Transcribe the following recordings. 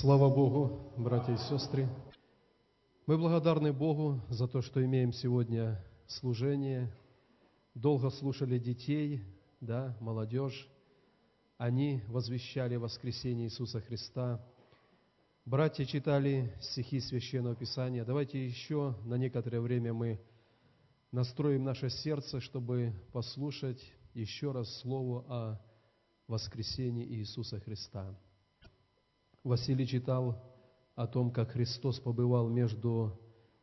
Слава Богу, братья и сестры. Мы благодарны Богу за то, что имеем сегодня служение. Долго слушали детей, да, молодежь. Они возвещали воскресение Иисуса Христа. Братья читали стихи Священного Писания. Давайте еще на некоторое время мы настроим наше сердце, чтобы послушать еще раз слово о воскресении Иисуса Христа. Василий читал о том, как Христос побывал между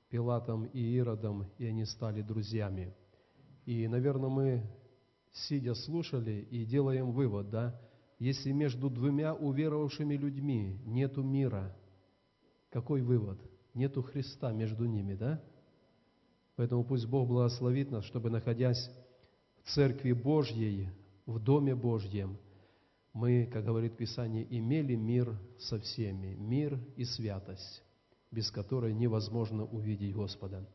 Пилатом и Иродом, и они стали друзьями. И, наверное, мы, сидя, слушали и делаем вывод, да, если между двумя уверовавшими людьми нету мира, какой вывод? Нету Христа между ними, да? Поэтому пусть Бог благословит нас, чтобы, находясь в Церкви Божьей, в Доме Божьем – мы, как говорит Писание, имели мир со всеми, мир и святость, без которой невозможно увидеть Господа.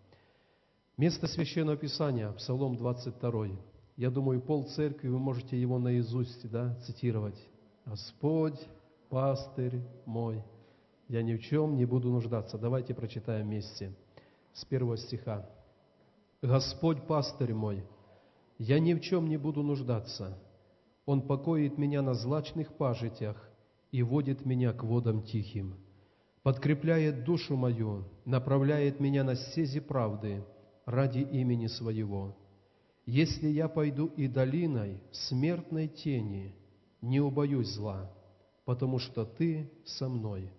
Место Священного Писания, Псалом 22. Я думаю, пол церкви, вы можете его наизусть да, цитировать. «Господь, пастырь мой, я ни в чем не буду нуждаться». Давайте прочитаем вместе с первого стиха. «Господь, пастырь мой, я ни в чем не буду нуждаться, он покоит меня на злачных пажитях и водит меня к водам тихим. Подкрепляет душу мою, направляет меня на стези правды ради имени Своего. Если я пойду и долиной смертной тени, не убоюсь зла, потому что Ты со мной.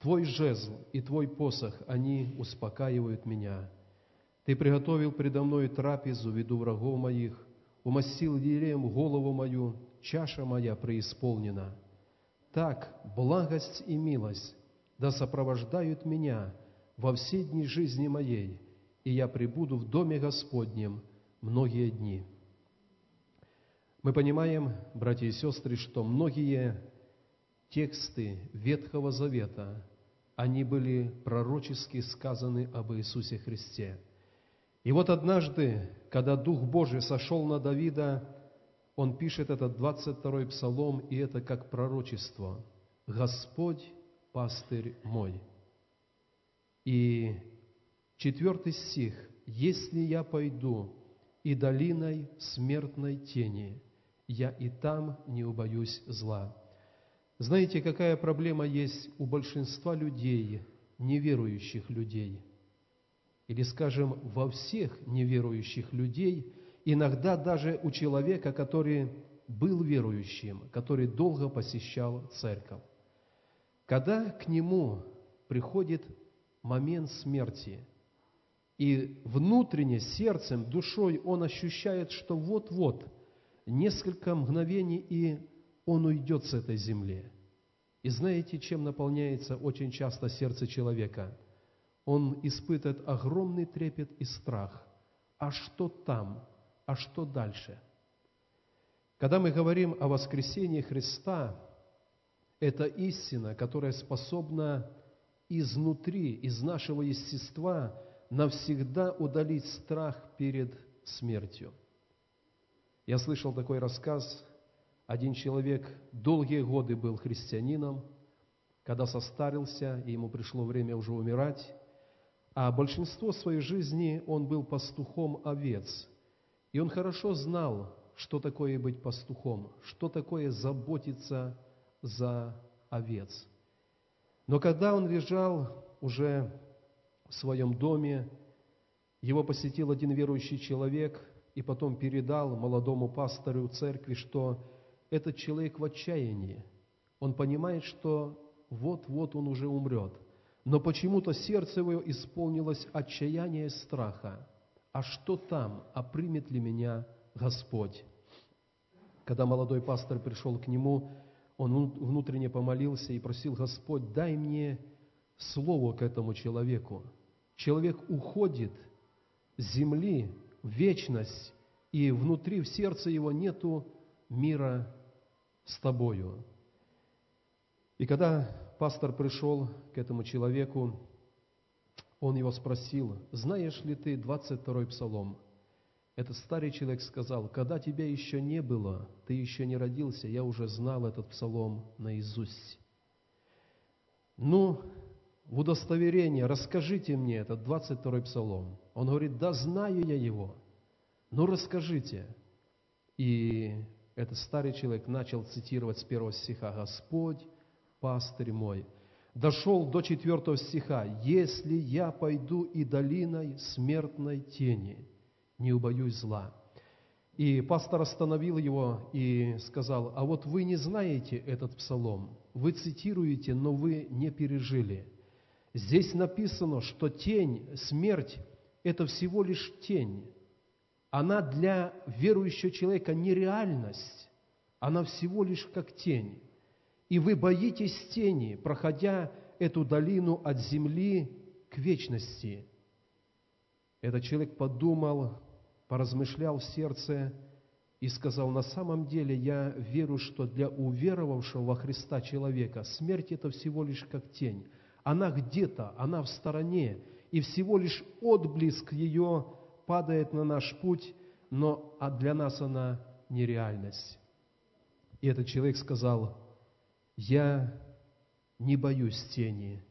Твой жезл и Твой посох, они успокаивают меня. Ты приготовил предо мною трапезу, виду врагов моих, умастил елеем голову мою, чаша моя преисполнена. Так благость и милость да сопровождают меня во все дни жизни моей, и я пребуду в Доме Господнем многие дни. Мы понимаем, братья и сестры, что многие тексты Ветхого Завета, они были пророчески сказаны об Иисусе Христе – и вот однажды, когда Дух Божий сошел на Давида, он пишет этот 22-й псалом, и это как пророчество. «Господь – пастырь мой». И четвертый стих. «Если я пойду и долиной смертной тени, я и там не убоюсь зла». Знаете, какая проблема есть у большинства людей, неверующих людей – или, скажем, во всех неверующих людей, иногда даже у человека, который был верующим, который долго посещал церковь. Когда к нему приходит момент смерти, и внутренне, сердцем, душой он ощущает, что вот-вот, несколько мгновений, и он уйдет с этой земли. И знаете, чем наполняется очень часто сердце человека – он испытывает огромный трепет и страх. А что там? А что дальше? Когда мы говорим о воскресении Христа, это истина, которая способна изнутри, из нашего естества навсегда удалить страх перед смертью. Я слышал такой рассказ. Один человек долгие годы был христианином, когда состарился, и ему пришло время уже умирать, а большинство своей жизни он был пастухом овец. И он хорошо знал, что такое быть пастухом, что такое заботиться за овец. Но когда он лежал уже в своем доме, его посетил один верующий человек и потом передал молодому пастору церкви, что этот человек в отчаянии. Он понимает, что вот-вот он уже умрет – но почему-то сердце его исполнилось отчаяние и страха. А что там? А примет ли меня Господь? Когда молодой пастор пришел к нему, он внутренне помолился и просил, Господь, дай мне слово к этому человеку. Человек уходит с земли в вечность, и внутри, в сердце его нету мира с тобою. И когда пастор пришел к этому человеку, он его спросил, знаешь ли ты 22-й псалом? Этот старый человек сказал, когда тебя еще не было, ты еще не родился, я уже знал этот псалом наизусть. ну, в удостоверение, расскажите мне этот 22-й псалом. Он говорит, да знаю я его, ну расскажите. И этот старый человек начал цитировать с первого стиха, «Господь, пастырь мой». Дошел до четвертого стиха, «Если я пойду и долиной смертной тени, не убоюсь зла». И пастор остановил его и сказал, а вот вы не знаете этот псалом, вы цитируете, но вы не пережили. Здесь написано, что тень, смерть – это всего лишь тень. Она для верующего человека не реальность, она всего лишь как тень. И вы боитесь тени, проходя эту долину от земли к вечности. Этот человек подумал, поразмышлял в сердце и сказал, на самом деле я верю, что для уверовавшего во Христа человека смерть – это всего лишь как тень. Она где-то, она в стороне, и всего лишь отблеск ее падает на наш путь, но а для нас она нереальность. И этот человек сказал, я не боюсь тени,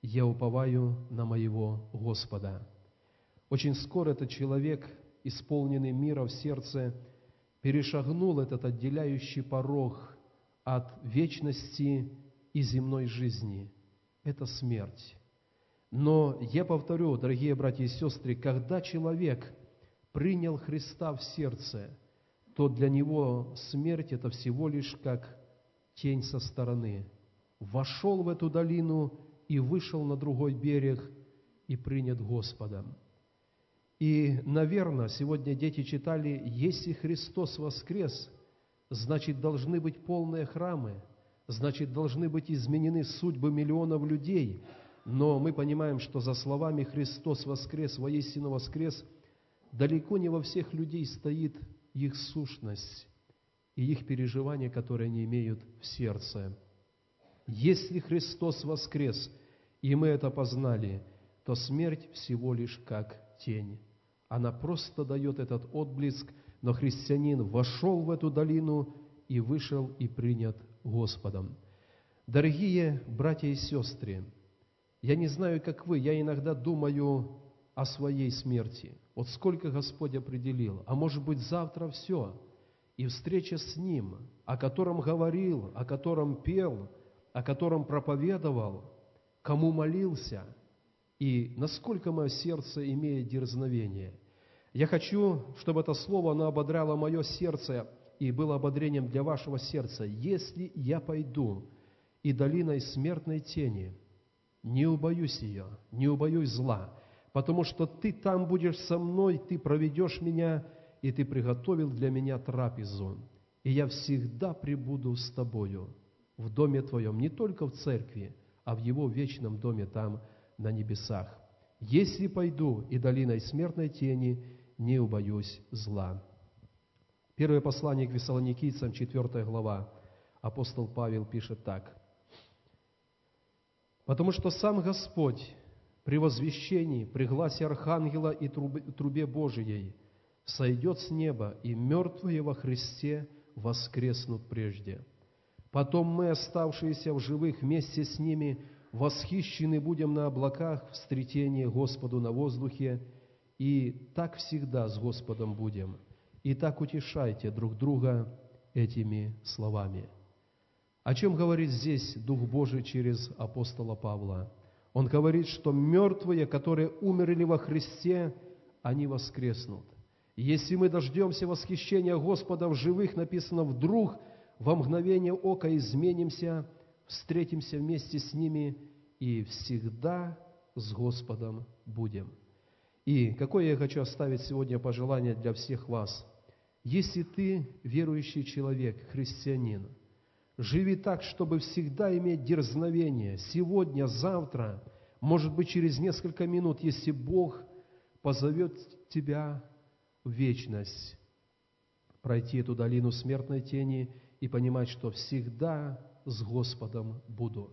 я уповаю на моего Господа. Очень скоро этот человек, исполненный мира в сердце, перешагнул этот отделяющий порог от вечности и земной жизни. Это смерть. Но я повторю, дорогие братья и сестры, когда человек принял Христа в сердце, то для него смерть – это всего лишь как тень со стороны. Вошел в эту долину и вышел на другой берег и принят Господом. И, наверное, сегодня дети читали, если Христос воскрес, значит, должны быть полные храмы, значит, должны быть изменены судьбы миллионов людей. Но мы понимаем, что за словами «Христос воскрес, воистину воскрес» далеко не во всех людей стоит их сущность и их переживания, которые они имеют в сердце. Если Христос воскрес, и мы это познали, то смерть всего лишь как тень. Она просто дает этот отблеск, но христианин вошел в эту долину и вышел и принят Господом. Дорогие братья и сестры, я не знаю, как вы, я иногда думаю о своей смерти. Вот сколько Господь определил, а может быть завтра все. И встреча с Ним, о котором говорил, о котором пел, о котором проповедовал, кому молился – и насколько мое сердце имеет дерзновение. Я хочу, чтобы это слово, оно ободряло мое сердце и было ободрением для вашего сердца. Если я пойду и долиной смертной тени, не убоюсь ее, не убоюсь зла, потому что ты там будешь со мной, ты проведешь меня, и ты приготовил для меня трапезу, и я всегда пребуду с тобою в доме твоем, не только в церкви, а в его вечном доме там, на небесах. Если пойду и долиной смертной тени, не убоюсь зла». Первое послание к Вессалоникийцам, 4 глава, апостол Павел пишет так. «Потому что сам Господь при возвещении, при гласе Архангела и трубе, Божией сойдет с неба, и мертвые во Христе воскреснут прежде. Потом мы, оставшиеся в живых вместе с ними, восхищены будем на облаках в встретении Господу на воздухе, и так всегда с Господом будем. И так утешайте друг друга этими словами. О чем говорит здесь Дух Божий через апостола Павла? Он говорит, что мертвые, которые умерли во Христе, они воскреснут. Если мы дождемся восхищения Господа в живых, написано, вдруг во мгновение ока изменимся – встретимся вместе с ними и всегда с Господом будем. И какое я хочу оставить сегодня пожелание для всех вас. Если ты верующий человек, христианин, живи так, чтобы всегда иметь дерзновение, сегодня, завтра, может быть, через несколько минут, если Бог позовет тебя вечность, пройти эту долину смертной тени и понимать, что всегда с Господом буду.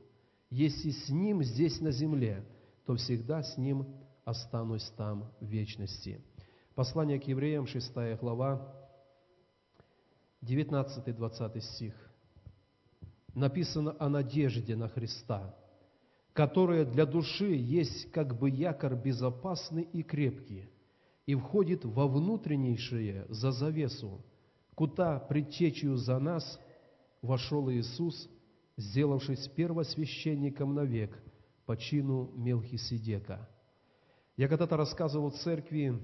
Если с Ним здесь на земле, то всегда с Ним останусь там в вечности. Послание к евреям, 6 глава, 19-20 стих. написано о надежде на Христа, которая для души есть как бы якорь безопасный и крепкий, и входит во внутреннейшее за завесу, куда предтечью за нас вошел Иисус, сделавшись первосвященником навек по чину Мелхиседека. Я когда-то рассказывал в церкви,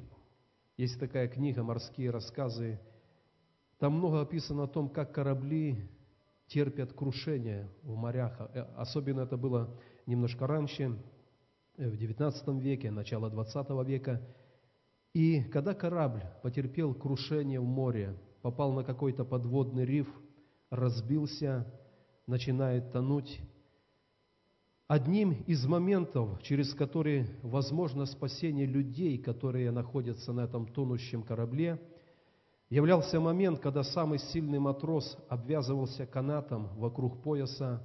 есть такая книга «Морские рассказы», там много описано о том, как корабли терпят крушение в морях. Э, особенно это было немножко раньше, э, в XIX веке, начало XX века. И когда корабль потерпел крушение в море, попал на какой-то подводный риф, разбился, начинает тонуть, одним из моментов, через который возможно спасение людей, которые находятся на этом тонущем корабле – являлся момент, когда самый сильный матрос обвязывался канатом вокруг пояса,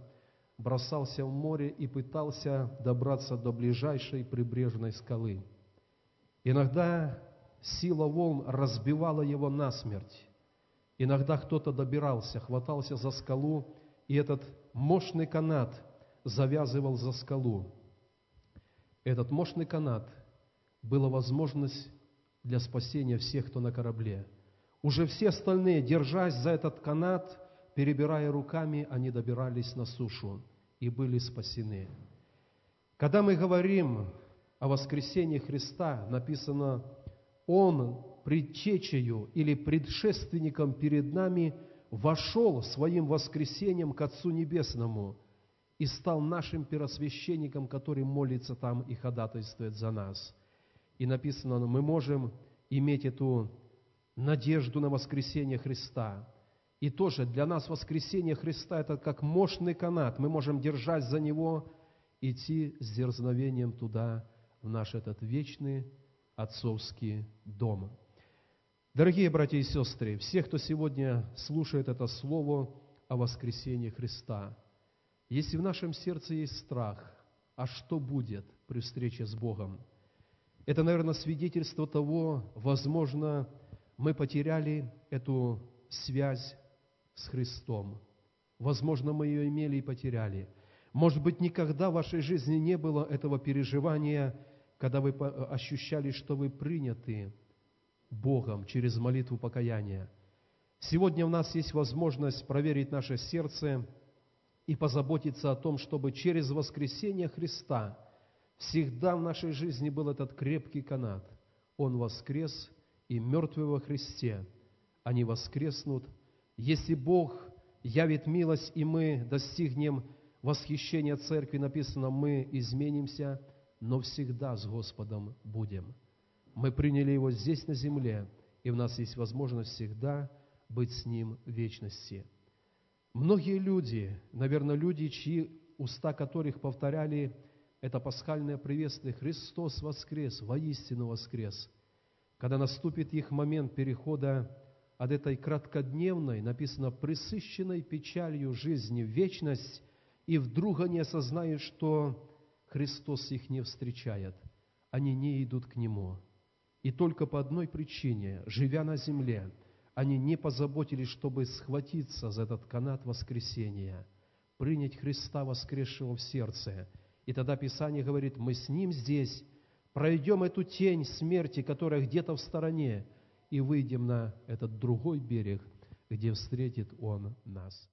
бросался в море и пытался добраться до ближайшей прибрежной скалы. Иногда сила волн разбивала его насмерть. Иногда кто-то добирался, хватался за скалу, и этот мощный канат завязывал за скалу. Этот мощный канат была возможность для спасения всех, кто на корабле – уже все остальные, держась за этот канат, перебирая руками, они добирались на сушу и были спасены. Когда мы говорим о воскресении Христа, написано, Он предчечею или предшественником перед нами вошел своим воскресением к Отцу Небесному и стал нашим первосвященником, который молится там и ходатайствует за нас. И написано, мы можем иметь эту надежду на воскресение Христа. И тоже для нас воскресение Христа – это как мощный канат. Мы можем держать за него, идти с дерзновением туда, в наш этот вечный отцовский дом. Дорогие братья и сестры, все, кто сегодня слушает это слово о воскресении Христа, если в нашем сердце есть страх, а что будет при встрече с Богом? Это, наверное, свидетельство того, возможно, мы потеряли эту связь с Христом. Возможно, мы ее имели и потеряли. Может быть, никогда в вашей жизни не было этого переживания, когда вы ощущали, что вы приняты Богом через молитву покаяния. Сегодня у нас есть возможность проверить наше сердце и позаботиться о том, чтобы через воскресение Христа всегда в нашей жизни был этот крепкий канат. Он воскрес – и мертвые во Христе, они воскреснут. Если Бог явит милость, и мы достигнем восхищения Церкви, написано, мы изменимся, но всегда с Господом будем. Мы приняли Его здесь, на земле, и у нас есть возможность всегда быть с Ним в вечности. Многие люди, наверное, люди, чьи уста которых повторяли это пасхальное приветствие «Христос воскрес, воистину воскрес», когда наступит их момент перехода от этой краткодневной, написано, присыщенной печалью жизни в вечность, и вдруг они осознают, что Христос их не встречает, они не идут к Нему. И только по одной причине, живя на земле, они не позаботились, чтобы схватиться за этот канат воскресения, принять Христа воскресшего в сердце. И тогда Писание говорит, мы с Ним здесь, пройдем эту тень смерти, которая где-то в стороне, и выйдем на этот другой берег, где встретит Он нас.